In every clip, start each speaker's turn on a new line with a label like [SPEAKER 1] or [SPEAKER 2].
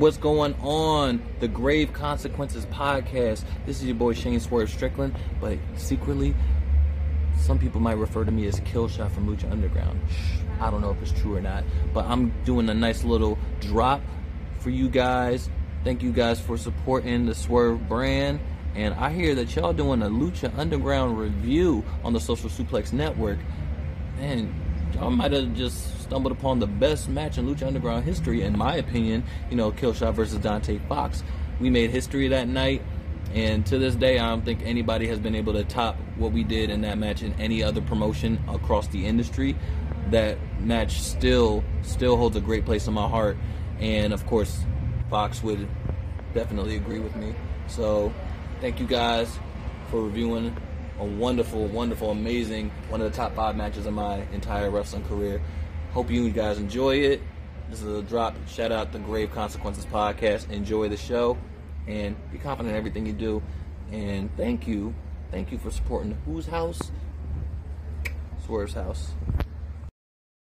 [SPEAKER 1] What's going on? The Grave Consequences podcast. This is your boy Shane Swerve Strickland, but secretly, some people might refer to me as Killshot from Lucha Underground. I don't know if it's true or not, but I'm doing a nice little drop for you guys. Thank you guys for supporting the Swerve brand. And I hear that y'all doing a Lucha Underground review on the Social Suplex Network. Man, y'all might have just stumbled upon the best match in Lucha Underground history, in my opinion. You know, Killshot versus Dante Fox. We made history that night, and to this day, I don't think anybody has been able to top what we did in that match in any other promotion across the industry. That match still still holds a great place in my heart, and of course, Fox would definitely agree with me. So, thank you guys for reviewing a wonderful, wonderful, amazing, one of the top five matches of my entire wrestling career. Hope you guys enjoy it. This is a drop. Shout out the Grave Consequences podcast. Enjoy the show and be confident in everything you do. And thank you. Thank you for supporting Whose House? Swerve's House.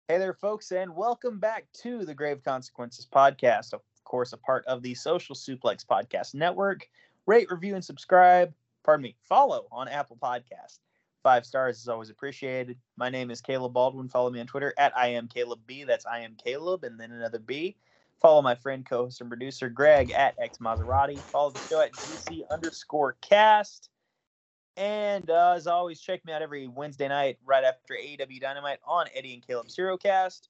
[SPEAKER 2] Hey there, folks, and welcome back to the Grave Consequences podcast. Of course, a part of the Social Suplex Podcast Network. Rate, review, and subscribe pardon me, follow on Apple Podcast. Five stars is always appreciated. My name is Caleb Baldwin. Follow me on Twitter at I am Caleb B. That's I am Caleb, and then another B. Follow my friend, co-host, and producer Greg at X Maserati. Follow the show at GC underscore cast. And uh, as always, check me out every Wednesday night right after AEW Dynamite on Eddie and Caleb's HeroCast.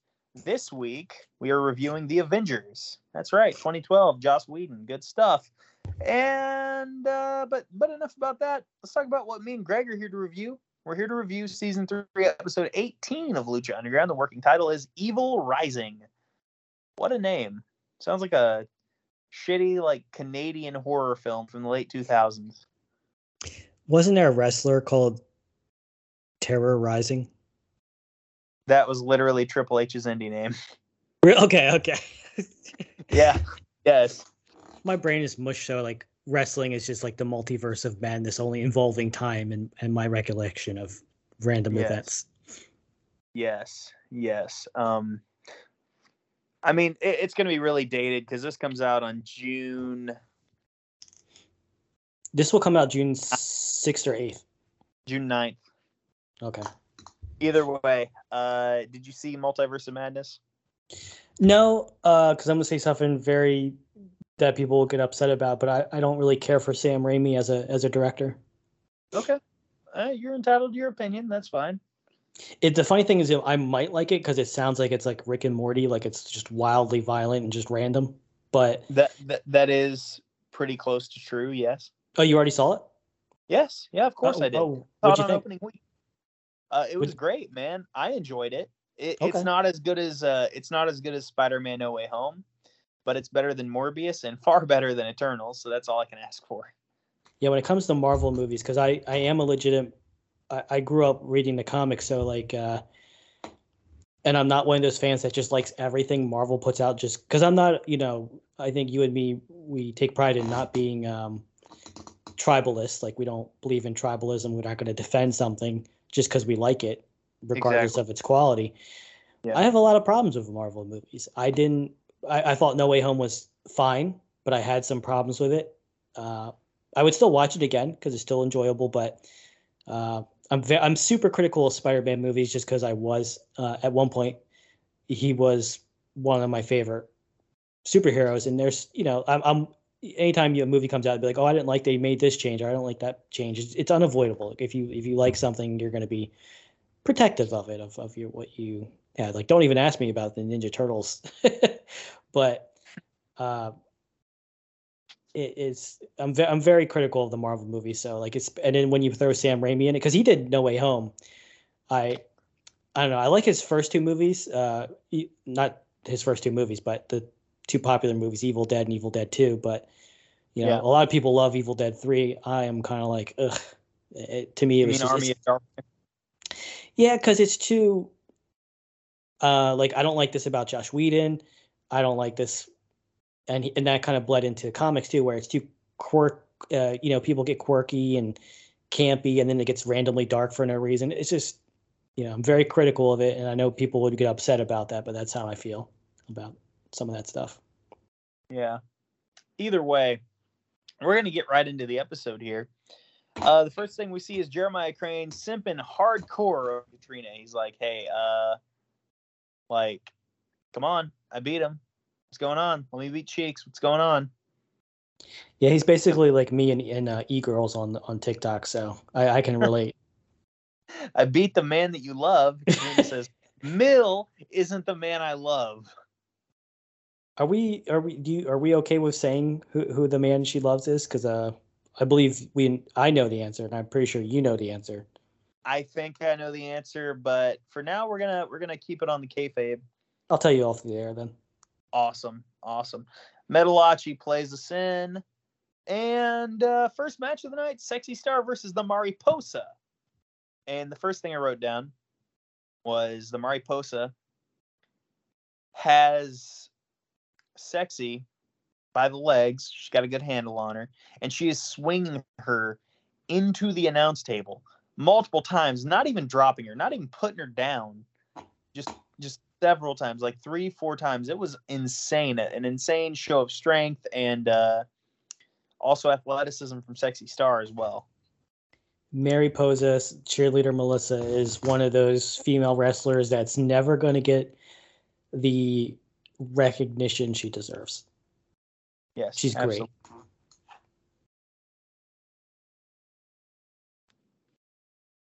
[SPEAKER 2] This week, we are reviewing The Avengers. That's right, 2012, Joss Whedon. Good stuff. And uh, but but enough about that. Let's talk about what me and Greg are here to review. We're here to review season three, episode 18 of Lucha Underground. The working title is Evil Rising. What a name! Sounds like a shitty like Canadian horror film from the late 2000s.
[SPEAKER 3] Wasn't there a wrestler called Terror Rising?
[SPEAKER 2] That was literally Triple H's indie name.
[SPEAKER 3] Okay, okay.
[SPEAKER 2] yeah. Yes
[SPEAKER 3] my brain is mush so like wrestling is just like the multiverse of madness only involving time and and my recollection of random
[SPEAKER 2] yes.
[SPEAKER 3] events.
[SPEAKER 2] Yes yes um i mean it, it's going to be really dated because this comes out on june
[SPEAKER 3] this will come out june 6th or 8th
[SPEAKER 2] june 9th
[SPEAKER 3] okay.
[SPEAKER 2] Either way uh did you see multiverse of madness?
[SPEAKER 3] No uh because i'm gonna say something very that people will get upset about, but I, I don't really care for Sam Raimi as a as a director.
[SPEAKER 2] Okay, uh, you're entitled to your opinion. That's fine.
[SPEAKER 3] It the funny thing is, you know, I might like it because it sounds like it's like Rick and Morty, like it's just wildly violent and just random. But
[SPEAKER 2] that that, that is pretty close to true. Yes.
[SPEAKER 3] Oh, you already saw it?
[SPEAKER 2] Yes. Yeah, of course
[SPEAKER 3] oh,
[SPEAKER 2] I did.
[SPEAKER 3] Oh, what'd you think?
[SPEAKER 2] Uh, it was great, man. I enjoyed it. it
[SPEAKER 3] okay.
[SPEAKER 2] It's not as good as uh, it's not as good as Spider-Man: No Way Home, but it's better than Morbius and far better than Eternals. So that's all I can ask for.
[SPEAKER 3] Yeah, when it comes to Marvel movies, because I I am a legitimate. I, I grew up reading the comics, so like, uh, and I'm not one of those fans that just likes everything Marvel puts out. Just because I'm not, you know, I think you and me we take pride in not being um, tribalist. Like we don't believe in tribalism. We're not going to defend something just because we like it, regardless
[SPEAKER 2] exactly.
[SPEAKER 3] of its quality.
[SPEAKER 2] Yeah.
[SPEAKER 3] I have a lot of problems with Marvel movies. I didn't I, I, thought No Way Home was fine, but I had some problems with it. Uh, I would still watch it again because it's still enjoyable, but uh, I'm ve- I'm super critical of Spider-Man movies just because I was uh, at one point he was one of my favorite superheroes, and there's you know I'm, I'm anytime a movie comes out, I'd be like, oh, I didn't like they made this change, or I don't like that change. It's, it's unavoidable. If you if you like something, you're going to be protective of it, of of your what you yeah. Like don't even ask me about the Ninja Turtles but uh, it is I'm ve- I'm very critical of the Marvel movies. So like it's and then when you throw Sam Raimi in it because he did No Way Home, I I don't know I like his first two movies. Uh, he, not his first two movies, but the two popular movies, Evil Dead and Evil Dead Two. But you know,
[SPEAKER 2] Yeah.
[SPEAKER 3] a lot of people love Evil Dead Three. I am kind of like, ugh. It, to me, it
[SPEAKER 2] You
[SPEAKER 3] was just,
[SPEAKER 2] Army of Darkness?
[SPEAKER 3] yeah, because it's too. Uh, like I don't like this about Joss Whedon. I don't like this, and and that kind of bled into comics too, where it's too quirk. Uh, you know, people get quirky and campy, and then it gets randomly dark for no reason. It's just, you know, I'm very critical of it, and I know people would get upset about that, but that's how I feel about some of that stuff.
[SPEAKER 2] Yeah. Either way, we're gonna get right into the episode here. Uh, the first thing we see is Jeremiah Crane simping hardcore over Catrina. He's like, "Hey, uh, like, come on, I beat him. What's going on? Let me beat Cheeks. What's going on?"
[SPEAKER 3] Yeah, he's basically like me and, and uh, e girls on on TikTok, so I, I can relate.
[SPEAKER 2] I beat the man that you love. Says, "Mil isn't the man I love."
[SPEAKER 3] Are we are we do you, are we okay with saying who who the man she loves is? Because uh, I believe we I know the answer, and I'm pretty sure you know the answer.
[SPEAKER 2] I think I know the answer, but for now we're gonna we're gonna keep it on the kayfabe.
[SPEAKER 3] I'll tell you off the air then.
[SPEAKER 2] Awesome, awesome. Metalachi plays us in, and uh, first match of the night: Sexy Star versus the Mariposa. And the first thing I wrote down was the Mariposa has sexy by the legs. She's got a good handle on her, and she is swinging her into the announce table multiple times, not even dropping her, not even putting her down, just just several times, like three, four times. It was insane, an insane show of strength and uh, also athleticism from Sexy Star as well.
[SPEAKER 3] Mariposa cheerleader Melissa is one of those female wrestlers that's never going to get the recognition she deserves.
[SPEAKER 2] Yes,
[SPEAKER 3] She's great.
[SPEAKER 2] absolutely.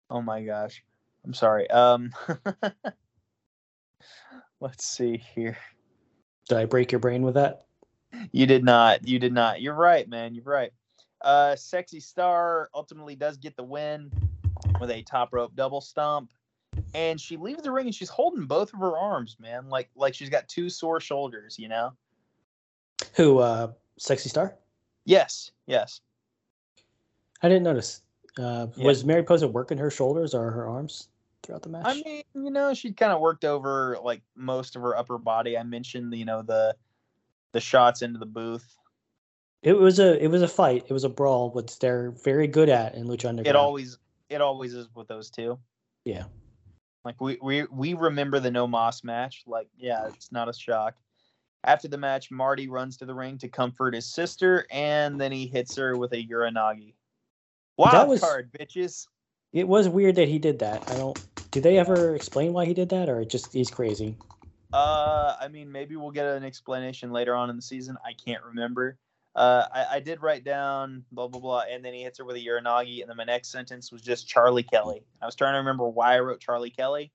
[SPEAKER 2] Oh my gosh. I'm sorry. Um let's see here.
[SPEAKER 3] Did I break your brain with that?
[SPEAKER 2] You did not. You did not. You're right, man. You're right. Uh Sexy Star ultimately does get the win with a top rope double stomp. And she leaves the ring and she's holding both of her arms, man. Like like she's got two sore shoulders, you know?
[SPEAKER 3] Who? Uh, Sexy Star?
[SPEAKER 2] Yes, yes.
[SPEAKER 3] I didn't notice. Uh,
[SPEAKER 2] Yeah.
[SPEAKER 3] Was Mariposa working her shoulders or her arms throughout the match?
[SPEAKER 2] I mean, you know, she kind of worked over like most of her upper body. I mentioned, you know, the the shots into the booth.
[SPEAKER 3] it was a it was a fight. It was a brawl, which they're very good at in Lucha Underground.
[SPEAKER 2] It always it always is with those two.
[SPEAKER 3] Yeah.
[SPEAKER 2] Like we we we remember the no más match. Like, yeah, it's not a shock. After the match, Marty runs to the ring to comfort his sister, and then he hits her with a Uranage. Wild
[SPEAKER 3] was-
[SPEAKER 2] card, bitches.
[SPEAKER 3] It was weird that he did that. I don't. Did they ever explain why he did that, or it just he's crazy?
[SPEAKER 2] Uh, I mean, maybe we'll get an explanation later on in the season. I can't remember. Uh, I, I did write down blah blah blah, and then he hits her with a Uranage, and then my next sentence was just Charlie Kelly. I was trying to remember why I wrote Charlie Kelly,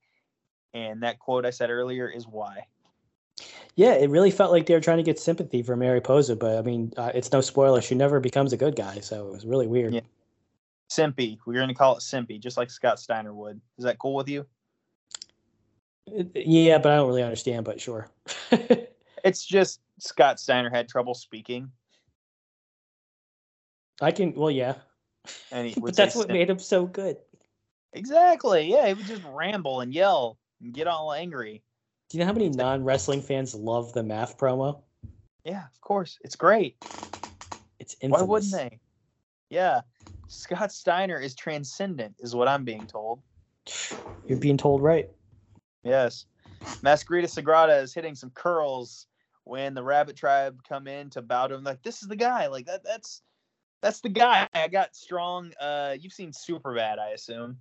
[SPEAKER 2] and that quote I said earlier is why.
[SPEAKER 3] Yeah, it really felt like they were trying to get sympathy for Mariposa, but I mean, uh, it's no spoiler. She never becomes a good guy, so it was really weird.
[SPEAKER 2] Yeah. Simpy, we're gonna call it Simpy, just like Scott Steiner would. Is that cool with you?
[SPEAKER 3] Uh, yeah, but I don't really understand. But sure.
[SPEAKER 2] It's just Scott Steiner had trouble speaking,
[SPEAKER 3] I can. Well, yeah,
[SPEAKER 2] and
[SPEAKER 3] but that's what
[SPEAKER 2] Simp-
[SPEAKER 3] made him so good.
[SPEAKER 2] exactly. Yeah, he would just ramble and yell and get all angry.
[SPEAKER 3] Do you know how many non wrestling fans love the math promo?
[SPEAKER 2] Yeah, of course, it's great.
[SPEAKER 3] It's infamous.
[SPEAKER 2] Why wouldn't they? Yeah. Scott Steiner is transcendent, is what I'm being told.
[SPEAKER 3] You're being told right.
[SPEAKER 2] Yes. Mascarita Sagrada is hitting some curls when the Rabbit Tribe come in to bow to him. Like, this is the guy. Like that that's that's the guy. I got strong. Uh you've seen Superbad, I assume.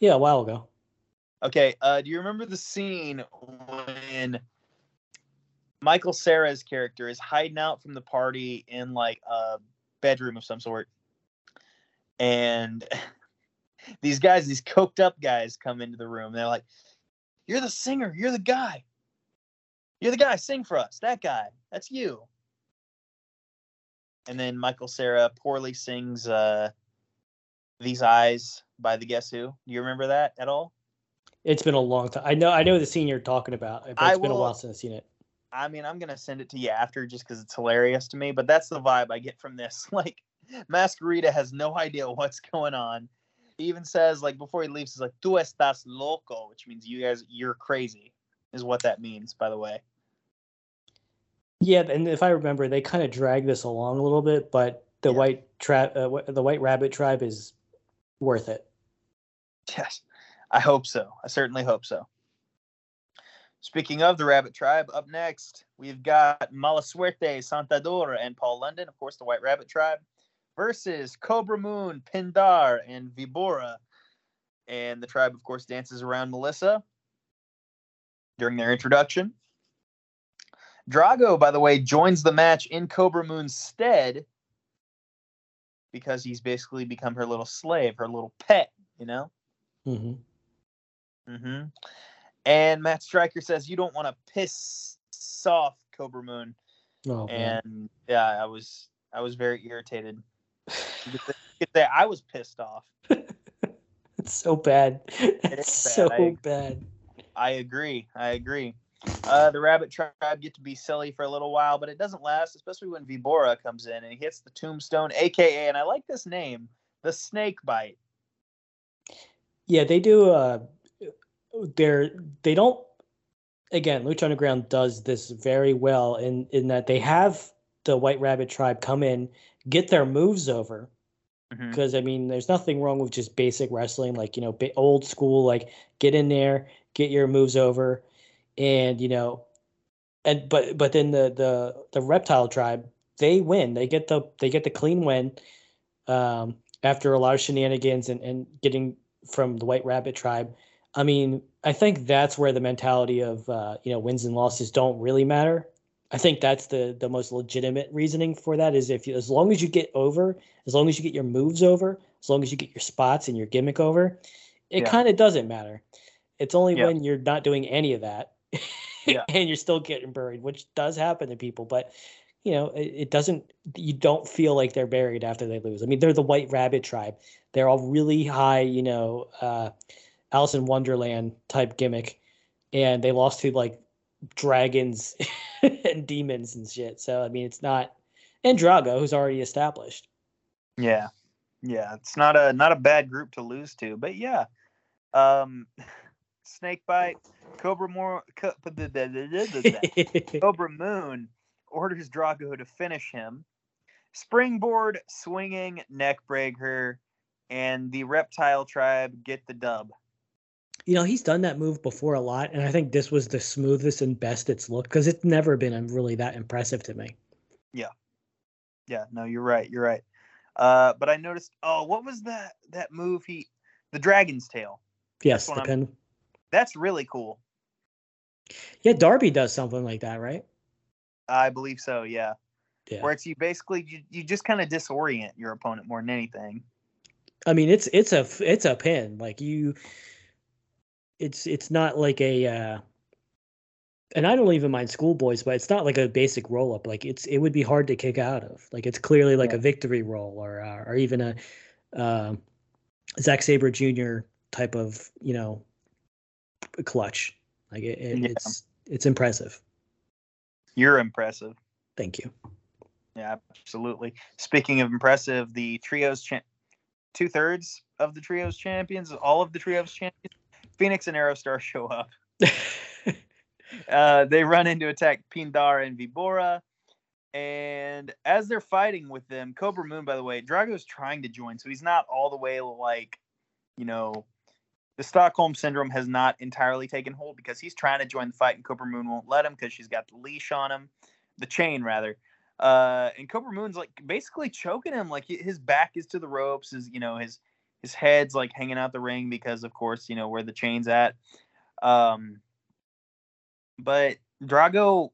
[SPEAKER 3] Yeah, a while ago.
[SPEAKER 2] Okay, uh do you remember the scene when Michael Cera's character is hiding out from the party in like a bedroom of some sort? And these guys, these coked up guys come into the room. They're like, You're the singer, you're the guy. You're the guy, sing for us. That guy. That's you. And then Michael Cera poorly sings uh These Eyes by the Guess Who. Do you remember that at all?
[SPEAKER 3] It's been a long time. I know. I know the scene you're talking about. But
[SPEAKER 2] I
[SPEAKER 3] it's been a while since I've seen it.
[SPEAKER 2] I mean, I'm gonna send it to you after just because it's hilarious to me. But that's the vibe I get from this. Like, Mascarita has no idea what's going on. He even says, like, before he leaves, he's like, "Tu estás loco," which means you guys, you're crazy, is what that means, by the way.
[SPEAKER 3] Yeah, and if I remember, they kind of drag this along a little bit, but the
[SPEAKER 2] Yeah.
[SPEAKER 3] white trap, uh, the white rabbit tribe is worth it.
[SPEAKER 2] Yes, I hope so. I certainly hope so. Speaking of the Rabbit Tribe, up next we've got Malasuerte, Saltador, and Paul London, of course, the White Rabbit Tribe, versus Kobra Moon, Pindar, and Vibora. And the tribe, of course, dances around Melissa during their introduction. Drago, by the way, joins the match in Kobra Moon's stead because he's basically become her little slave, her little pet, you know?
[SPEAKER 3] hmm
[SPEAKER 2] Mm-hmm. And Matt Striker says you don't want to piss off Kobra Moon,
[SPEAKER 3] Oh, man.
[SPEAKER 2] and yeah, I was I was very irritated. I was pissed off.
[SPEAKER 3] it's so bad. It's
[SPEAKER 2] bad,
[SPEAKER 3] so
[SPEAKER 2] I
[SPEAKER 3] bad.
[SPEAKER 2] I agree. I agree. Uh, the Rabbit Tribe get to be silly for a little while, but it doesn't last, especially when Vibora comes in and he hits the Tombstone, aka, and I like this name, the Snake Bite.
[SPEAKER 3] Yeah, they do. Uh, they're they don't. Again, Lucha Underground does this very well in in that they have the White Rabbit tribe come in, get their moves over. Because I mean, there's nothing wrong with just basic wrestling, like you know, old school, like get in there, get your moves over, and you know, and but but then the the the reptile tribe they win, they get the they get the clean win, um, after a lot of shenanigans and and getting from the White Rabbit tribe. I mean, I think that's where the mentality of uh, you know wins and losses don't really matter. I think that's the the most legitimate reasoning for that is if you, as long as you get over, as long as you get your moves over, as long as you get your spots and your gimmick over, it
[SPEAKER 2] Yeah.
[SPEAKER 3] kind of doesn't matter. It's only
[SPEAKER 2] Yeah.
[SPEAKER 3] when you're not doing any of that
[SPEAKER 2] Yeah.
[SPEAKER 3] and you're still getting buried, which does happen to people, but you know, it, it doesn't you don't feel like they're buried after they lose. I mean, they're the white rabbit tribe. They're all really high, you know, uh Alice in Wonderland type gimmick, and they lost to like dragons and demons and shit. So I mean, it's not and Drago, who's already established.
[SPEAKER 2] Yeah, yeah, it's not a not a bad group to lose to, but yeah, um, Snake Bite, Cobra More, Co- Kobra Moon orders Drago to finish him. Springboard, swinging neckbreaker, and the Reptile Tribe get the dub.
[SPEAKER 3] You know, he's done that move before a lot, and I think this was the smoothest and best it's looked because it's never been um, really that impressive to me.
[SPEAKER 2] Yeah, yeah, no, you're right. You're right. Uh, but I noticed. Oh, what was that that move? He, the Dragon's Tail.
[SPEAKER 3] Yes,
[SPEAKER 2] what
[SPEAKER 3] the pin.
[SPEAKER 2] That's really cool.
[SPEAKER 3] Yeah, Darby does something like that, right?
[SPEAKER 2] I believe so. Yeah.
[SPEAKER 3] Yeah.
[SPEAKER 2] Where it's you basically you, you just kind of disorient your opponent more than anything.
[SPEAKER 3] I mean, it's it's a it's a pin. Like you, it's it's not like a. uh and I don't even mind schoolboys, but it's not like a basic roll up. Like it's it would be hard to kick out of. Like it's clearly like
[SPEAKER 2] Yeah.
[SPEAKER 3] a victory roll or uh, or even a um Zack Sabre Jr. type of you know clutch. Like it, it-
[SPEAKER 2] Yeah.
[SPEAKER 3] it's it's impressive.
[SPEAKER 2] You're impressive.
[SPEAKER 3] Thank you.
[SPEAKER 2] Yeah, absolutely. Speaking of impressive, the trios cha- two thirds of the trios champions, all of the trios champions, Fenix and Aerostar show up. Uh, they run in to attack Pindar and Vibora. And as they're fighting with them, Kobra Moon, by the way, Drago's trying to join, so he's not all the way like, you know, the Stockholm syndrome has not entirely taken hold because he's trying to join the fight, and Kobra Moon won't let him because she's got the leash on him, the chain rather. Uh, and Kobra Moon's like basically choking him, like his back is to the ropes, his you know his his head's like hanging out the ring because of course you know where the chain's at. Um, but Drago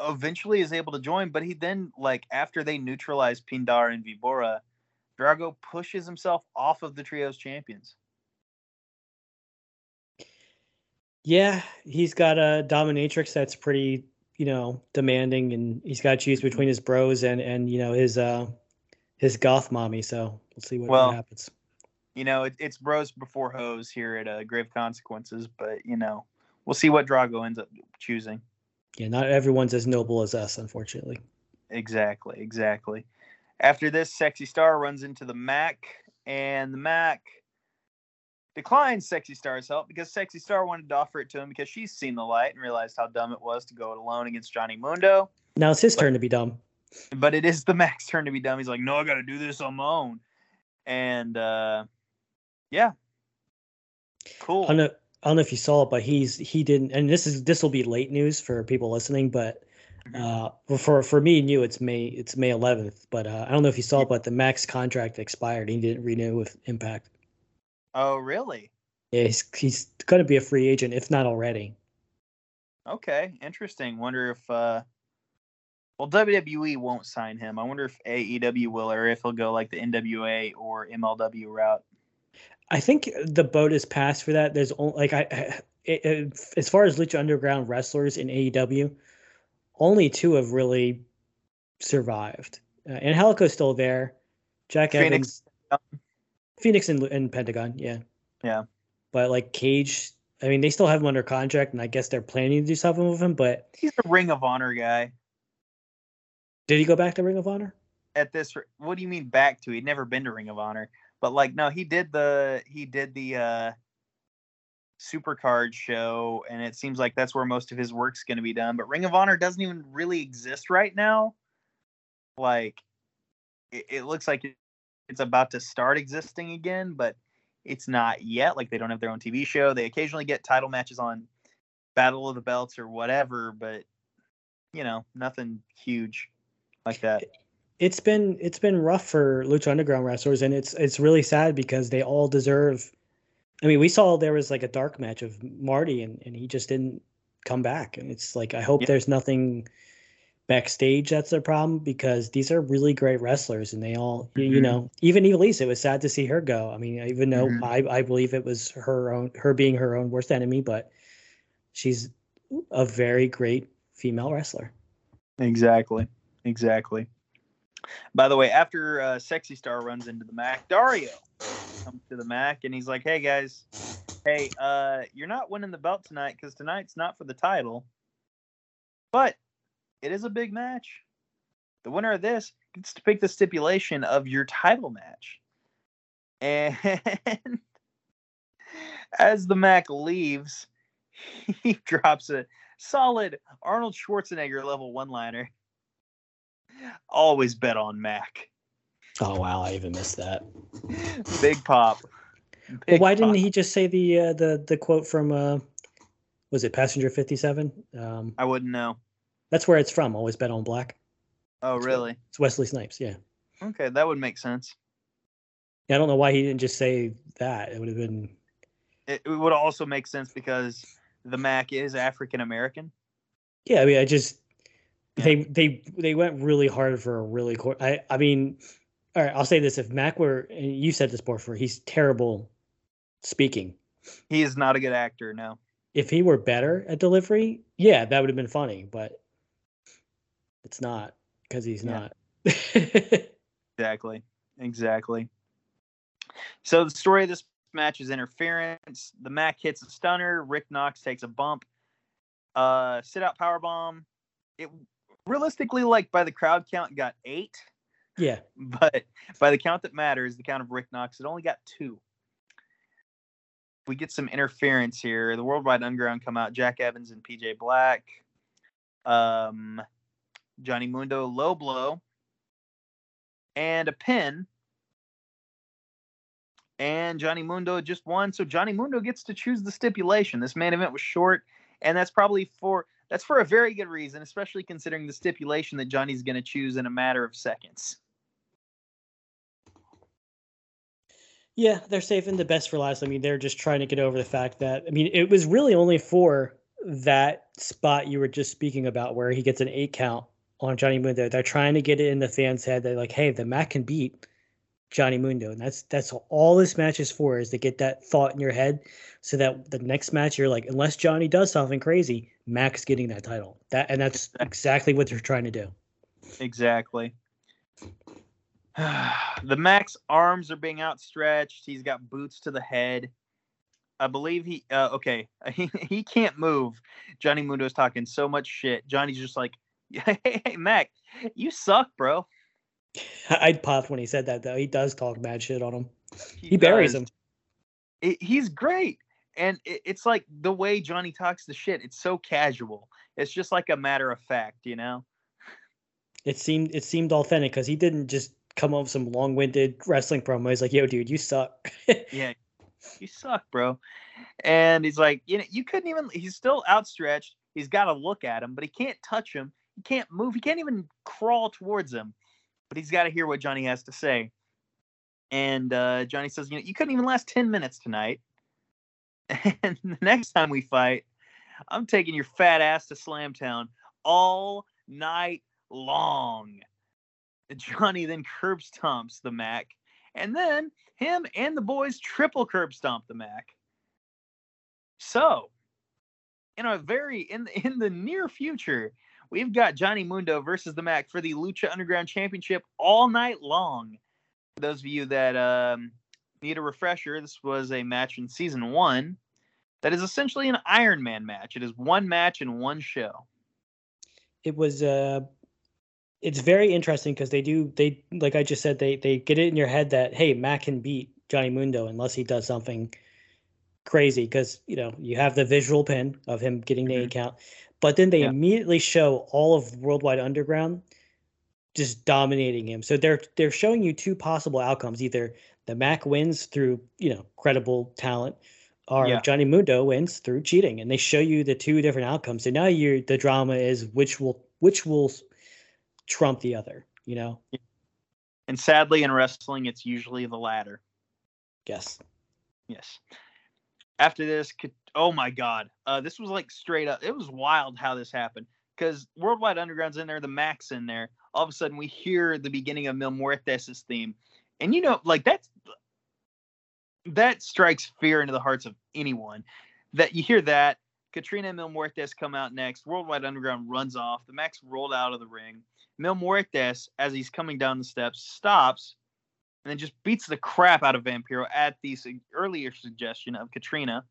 [SPEAKER 2] eventually is able to join, but he then like after they neutralize Pindar and Vibora, Drago pushes himself off of the trios champions.
[SPEAKER 3] Yeah, he's got a dominatrix that's pretty, you know, demanding, and he's got to choose
[SPEAKER 2] Mm-hmm.
[SPEAKER 3] between his bros and and you know his uh his goth mommy. So we'll see what,
[SPEAKER 2] Well,
[SPEAKER 3] what happens.
[SPEAKER 2] You know, it, it's bros before hoes here at uh, Grave Consequences, but you know, we'll see what Drago ends up choosing.
[SPEAKER 3] Yeah, not everyone's as noble as us, unfortunately.
[SPEAKER 2] Exactly, exactly. After this, Sexy Star runs into the Mack, and the Mack declines Sexy Star's help because Sexy Star wanted to offer it to him because she's seen the light and realized how dumb it was to go it alone against Johnny Mundo.
[SPEAKER 3] Now it's his
[SPEAKER 2] But-
[SPEAKER 3] turn to be dumb.
[SPEAKER 2] But it is the Mack's turn to be dumb. He's like, no, I got to do this on my own. And uh, yeah, cool.
[SPEAKER 3] A I don't know if you saw it, but he's he didn't, and this is this will be late news for people listening, but uh, for for me and you, it's May it's May 11th. But uh, I don't know if you saw it, but the Mack's contract expired. He didn't renew with Impact.
[SPEAKER 2] Oh, really?
[SPEAKER 3] Yeah, he's he's going to be a free agent, if not already.
[SPEAKER 2] Okay, interesting. Wonder if uh well WWE won't sign him. I wonder if AEW will or if he'll go like the NWA or MLW route.
[SPEAKER 3] I think the boat is passed for that. There's only like I, it, it, as far as Lucha Underground wrestlers in AEW, only two have really survived. Uh, and Helico's still there. Jack
[SPEAKER 2] Phoenix.
[SPEAKER 3] Evans, Fenix and, and Pentagon, yeah.
[SPEAKER 2] Yeah.
[SPEAKER 3] But like Cage, I mean, they still have him under contract, and I guess they're planning to do something with him. But
[SPEAKER 2] He's a Ring of Honor guy.
[SPEAKER 3] did he go back to Ring of Honor?
[SPEAKER 2] At this, what do you mean back to? He'd never been to Ring of Honor, but like no, he did the he did the uh Supercard show, and it seems like that's where most of his work's going to be done. But Ring of Honor doesn't even really exist right now. Like, it, it looks like it's about to start existing again, but it's not yet. Like, they don't have their own TV show. They occasionally get title matches on Battle of the Belts or whatever, but you know, nothing huge like that.
[SPEAKER 3] It's been it's been rough for Lucha Underground wrestlers, and it's it's really sad because they all deserve. I mean, we saw there was like a dark match of Marty, and, and he just didn't come back, and it's like I hope
[SPEAKER 2] Yeah.
[SPEAKER 3] there's nothing backstage that's their problem because these are really great wrestlers, and they all you- you know even Elise, it was sad to see her go. I mean, even though
[SPEAKER 2] Mhm.
[SPEAKER 3] I I believe it was her own her being her own worst enemy, but she's a very great female wrestler.
[SPEAKER 2] Exactly. Exactly. By the way, after uh, Sexy Star runs into the Mack, Dario comes to the Mack and he's like, "Hey guys, hey, uh, you're not winning the belt tonight because tonight's not for the title, but it is a big match. The winner of this gets to pick the stipulation of your title match." And as the Mack leaves, he drops a solid Arnold Schwarzenegger level one liner. Always bet on Mack.
[SPEAKER 3] Oh wow, I even missed that.
[SPEAKER 2] Big pop.
[SPEAKER 3] Well,
[SPEAKER 2] Big
[SPEAKER 3] why didn't he just say the uh, the the quote from uh, was it Passenger Fifty Seven? Um,
[SPEAKER 2] I wouldn't know.
[SPEAKER 3] that's where it's from. Always bet on black.
[SPEAKER 2] Oh, really?
[SPEAKER 3] It's Wesley Snipes. Yeah.
[SPEAKER 2] Okay, that would make sense.
[SPEAKER 3] Yeah, I don't know why he didn't just say that. It would have been.
[SPEAKER 2] It, it would also make sense because the Mack is African American.
[SPEAKER 3] Yeah, I mean, I just
[SPEAKER 2] Yeah.
[SPEAKER 3] they they they went really hard for a really core. I I mean, all right. I'll say this: if Mack were, and you said this before, he's terrible speaking.
[SPEAKER 2] He is not a good actor. No.
[SPEAKER 3] If he were better at delivery, yeah, that would have been funny. But it's not because he's
[SPEAKER 2] Yeah.
[SPEAKER 3] not.
[SPEAKER 2] Exactly. Exactly. So the story of this match is interference. The Mack hits a stunner. Rick Knox takes a bump. Uh, sit out power bomb. It realistically, like by the crowd count, got eight.
[SPEAKER 3] yeah.
[SPEAKER 2] but by the count that matters, the count of Rick Knox, it only got two. We get some interference here. The Worldwide Underground come out. Jack Evans and PJ Black. Um, Johnny Mundo low blow. And a pin. And Johnny Mundo just won. So Johnny Mundo gets to choose the stipulation. This main event was short, and that's probably for that's for a very good reason, especially considering the stipulation that Johnny's going to choose in a matter of seconds.
[SPEAKER 3] Yeah, they're saving the best for last. I mean, they're just trying to get over the fact that I mean, it was really only for that spot you were just speaking about where he gets an eight count on Johnny Mundo. They're trying to get it in the fans' head. They're like, hey, the Mack can beat Johnny Mundo. And that's that's all this match is for, is to get that thought in your head so that the next match you're like, unless Johnny does something crazy, Mack's getting that title. That and that's exactly what they're trying to do.
[SPEAKER 2] Exactly. the Mack's arms are being outstretched. He's got boots to the head. I believe he uh, okay. He, he can't move. Johnny Mundo's talking so much shit. Johnny's just like, "Hey, hey Mac, you suck, bro."
[SPEAKER 3] I'd pop when he said that though. He does talk mad shit on him. He, buries him.
[SPEAKER 2] It, he's great, and it, it's like the way Johnny talks the shit. It's so casual. It's just like a matter of fact, you know.
[SPEAKER 3] it seemed it seemed authentic because he didn't just come up with some long-winded wrestling promo. He's like, "Yo, dude, you suck."
[SPEAKER 2] Yeah, you suck, bro. and he's like, you know, you couldn't even. He's still outstretched. He's got to look at him, but he can't touch him. He can't move. He can't even crawl towards him. But he's got to hear what Johnny has to say. And uh, Johnny says, you know, you couldn't even last ten minutes tonight. And the next time we fight, I'm taking your fat ass to Slamtown all night long. Johnny then curb stomps the Mack, and then him and the boys triple curb stomp the Mack. So, in a very in in the near future, we've got Johnny Mundo versus the Mack for the Lucha Underground Championship all night long. For those of you that um, need a refresher, this was a match in season one that is essentially an Iron Man match. It is one match in one show.
[SPEAKER 3] It was uh it's very interesting because they do they like I just said they they get it in your head that hey Mack can beat Johnny Mundo unless he does something crazy because you know you have the visual pin of him getting the
[SPEAKER 2] Mhm.
[SPEAKER 3] eight count, but then they
[SPEAKER 2] Yeah.
[SPEAKER 3] immediately show all of Worldwide Underground just dominating him. So they're they're showing you two possible outcomes: either the Mack wins through you know credible talent, or
[SPEAKER 2] Yeah.
[SPEAKER 3] Johnny Mundo wins through cheating. And they show you the two different outcomes. So now you the drama is which will which will trump the other. You know,
[SPEAKER 2] And sadly, in wrestling, it's usually the latter.
[SPEAKER 3] yes.
[SPEAKER 2] Yes. After this, oh my God, uh, this was like straight up. It was wild how this happened because Worldwide Underground's in there, the Mack's in there. All of a sudden, we hear the beginning of Mil Muertes' theme, and you know, like that's that strikes fear into the hearts of anyone. That you hear that Catrina and Mil Muertes come out next. Worldwide Underground runs off. The Mack's rolled out of the ring. Mil Muertes, as he's coming down the steps, stops and then just beats the crap out of Vampiro at the su- earlier suggestion of Catrina.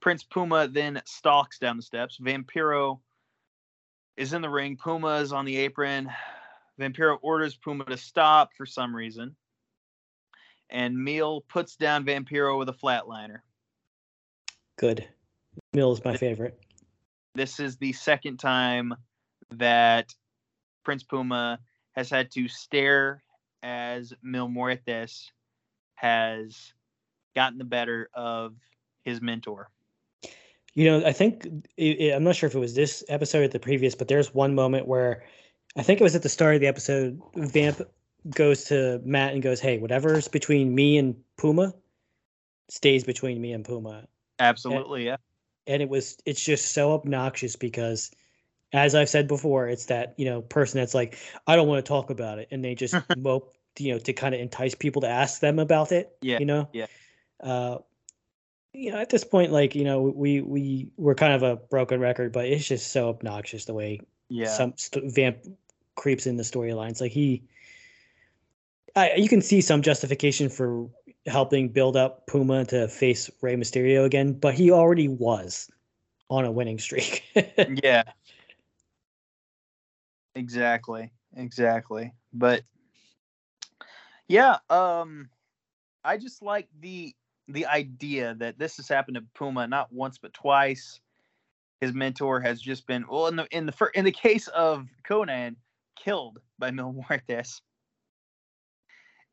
[SPEAKER 2] Prince Puma then stalks down the steps. Vampiro is in the ring. Puma is on the apron. Vampiro orders Puma to stop for some reason. And Mil puts down Vampiro with a flatliner.
[SPEAKER 3] Good. Mil's my favorite.
[SPEAKER 2] This is the second time that Prince Puma has had to stare as Mil Muertes has gotten the better of his mentor.
[SPEAKER 3] You know, I think it, it- I'm not sure if it was this episode or the previous, but there's one moment where I think it was at the start of the episode. Vamp goes to Matt and goes, "Hey, whatever's between me and Puma stays between me and Puma."
[SPEAKER 2] Absolutely, yeah.
[SPEAKER 3] And it was it's just so obnoxious because as I've said before, it's that, you know, person that's like, I don't want to talk about it. And they just mope, you know, to kind of entice people to ask them about it.
[SPEAKER 2] Yeah,
[SPEAKER 3] You know?
[SPEAKER 2] yeah.
[SPEAKER 3] Uh you know, at this point, like, you know, we we we're kind of a broken record, but it's just so obnoxious the way
[SPEAKER 2] Yeah.
[SPEAKER 3] some st- vamp creeps in the storylines. Like he, I you can see some justification for helping build up Puma to face Rey Mysterio again, but he already was on a winning streak.
[SPEAKER 2] yeah. Exactly. Exactly. But yeah, um I just like the the idea that this has happened to Puma not once but twice. His mentor has just been well in the in the in the case of Konnan killed by Mil Muertes.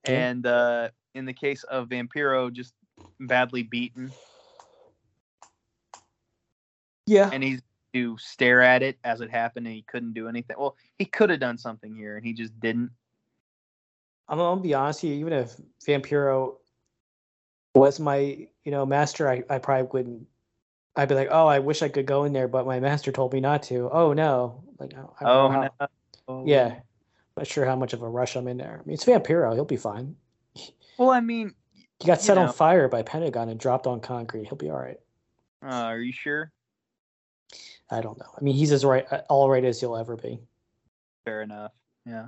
[SPEAKER 2] And uh in the case of Vampiro just badly beaten
[SPEAKER 3] yeah.
[SPEAKER 2] and he's to stare at it as it happened and he couldn't do anything. Well, he could have done something here and he just didn't.
[SPEAKER 3] I'm gonna be honest with you, even if Vampiro was my, you know, master, I, I probably wouldn't I'd be like, Oh, I wish I could go in there, but my master told me not to. Oh no. Like I
[SPEAKER 2] Oh,
[SPEAKER 3] how-
[SPEAKER 2] no.
[SPEAKER 3] Yeah. Not sure how much of a rush I'm in there. I mean it's Vampiro, he'll be fine.
[SPEAKER 2] Well, I mean,
[SPEAKER 3] He got set
[SPEAKER 2] know.
[SPEAKER 3] on fire by Pentagon and dropped on concrete. He'll be all right.
[SPEAKER 2] uh, are you sure?
[SPEAKER 3] I don't know. I mean, he's as right, all right as you'll ever be.
[SPEAKER 2] Fair enough. Yeah.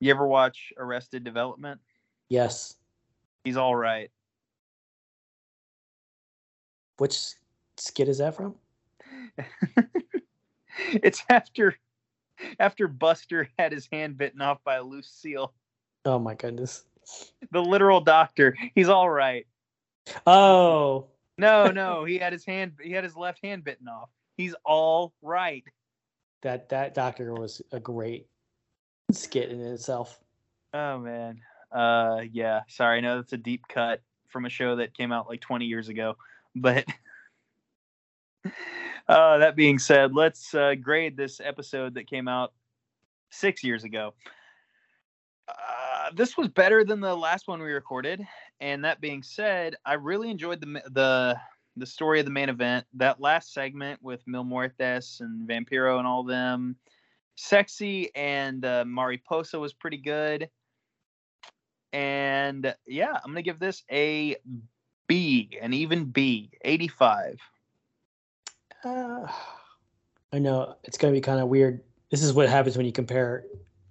[SPEAKER 2] You ever watch Arrested Development?
[SPEAKER 3] Yes.
[SPEAKER 2] He's all right.
[SPEAKER 3] Which skit is that from?
[SPEAKER 2] it's after after Buster had his hand bitten off by a loose seal.
[SPEAKER 3] Oh my goodness.
[SPEAKER 2] The literal doctor. He's all right.
[SPEAKER 3] Oh,
[SPEAKER 2] No, no, he had his hand he had his left hand bitten off. He's all right.
[SPEAKER 3] that that doctor was a great skit in itself.
[SPEAKER 2] Oh man. Uh yeah, sorry, I know that's a deep cut. from a show that came out like 20 years ago. But uh, that being said, let's uh, grade this episode that came out six years ago. Uh, this was better than the last one we recorded, and that being said, I really enjoyed the the the story of the main event. That last segment with Mil Muertes and Vampiro and all them, sexy and uh, Mariposa was pretty good. And yeah, I'm gonna give this a B, an even B, 85.
[SPEAKER 3] Uh, I know it's gonna be kind of weird. This is what happens when you compare.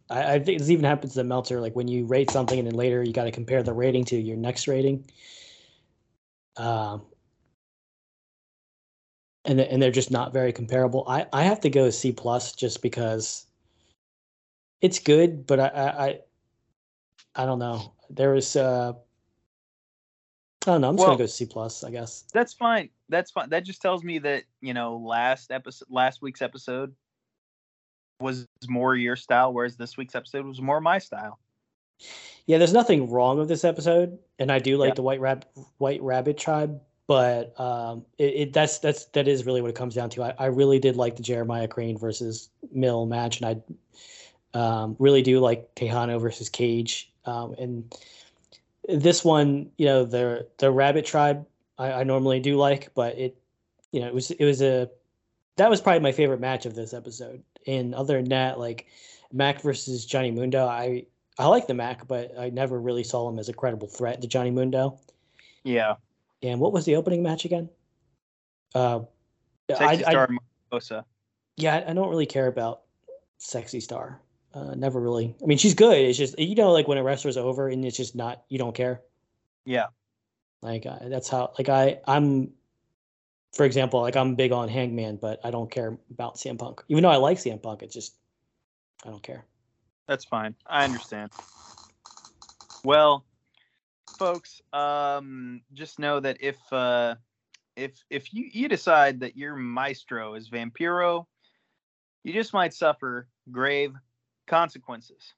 [SPEAKER 3] I, I think this even happens to Meltzer, Like when you rate something and then later you got to compare the rating to your next rating. Um, and and they're just not very comparable. I I have to go C plus just because it's good, but I I I, I don't know. There was uh I don't know. I'm just
[SPEAKER 2] Well-
[SPEAKER 3] gonna go C plus, I guess.
[SPEAKER 2] That's fine. That's fine. That just tells me that you know last episode, last week's episode was more your style, whereas this week's episode was more my style.
[SPEAKER 3] Yeah, there's nothing wrong with this episode, and I do like
[SPEAKER 2] Yeah.
[SPEAKER 3] the White Rab White Rabbit tribe, but um, it, it that's that's that is really what it comes down to. I, I really did like the Jeremiah Crane versus Mil match, and I um, really do like Tejano versus Cage, um, and this one, you know, the the Rabbit tribe, I, I normally do like, but it, you know, it was it was a that was probably my favorite match of this episode. And other than that, like Mack versus Johnny Mundo, I I like the Mack, but I never really saw him as a credible threat to Johnny Mundo.
[SPEAKER 2] Yeah,
[SPEAKER 3] And what was the opening match again? Uh, I,
[SPEAKER 2] Sexy
[SPEAKER 3] I-
[SPEAKER 2] Star Mariposa.
[SPEAKER 3] yeah, I don't really care about Sexy Star. Uh, never really. I mean, she's good. It's just you know, like when a wrestler's over and it's just not you don't care.
[SPEAKER 2] Yeah,
[SPEAKER 3] Like uh, that's how. Like I, I'm, for example, like I'm big on Hangman, but I don't care about CM Punk. Even though I like CM Punk, it's just I don't care.
[SPEAKER 2] that's fine. I understand. Well, folks, um, just know that if uh, if if you you decide that your maestro is Vampiro, you just might suffer grave consequences.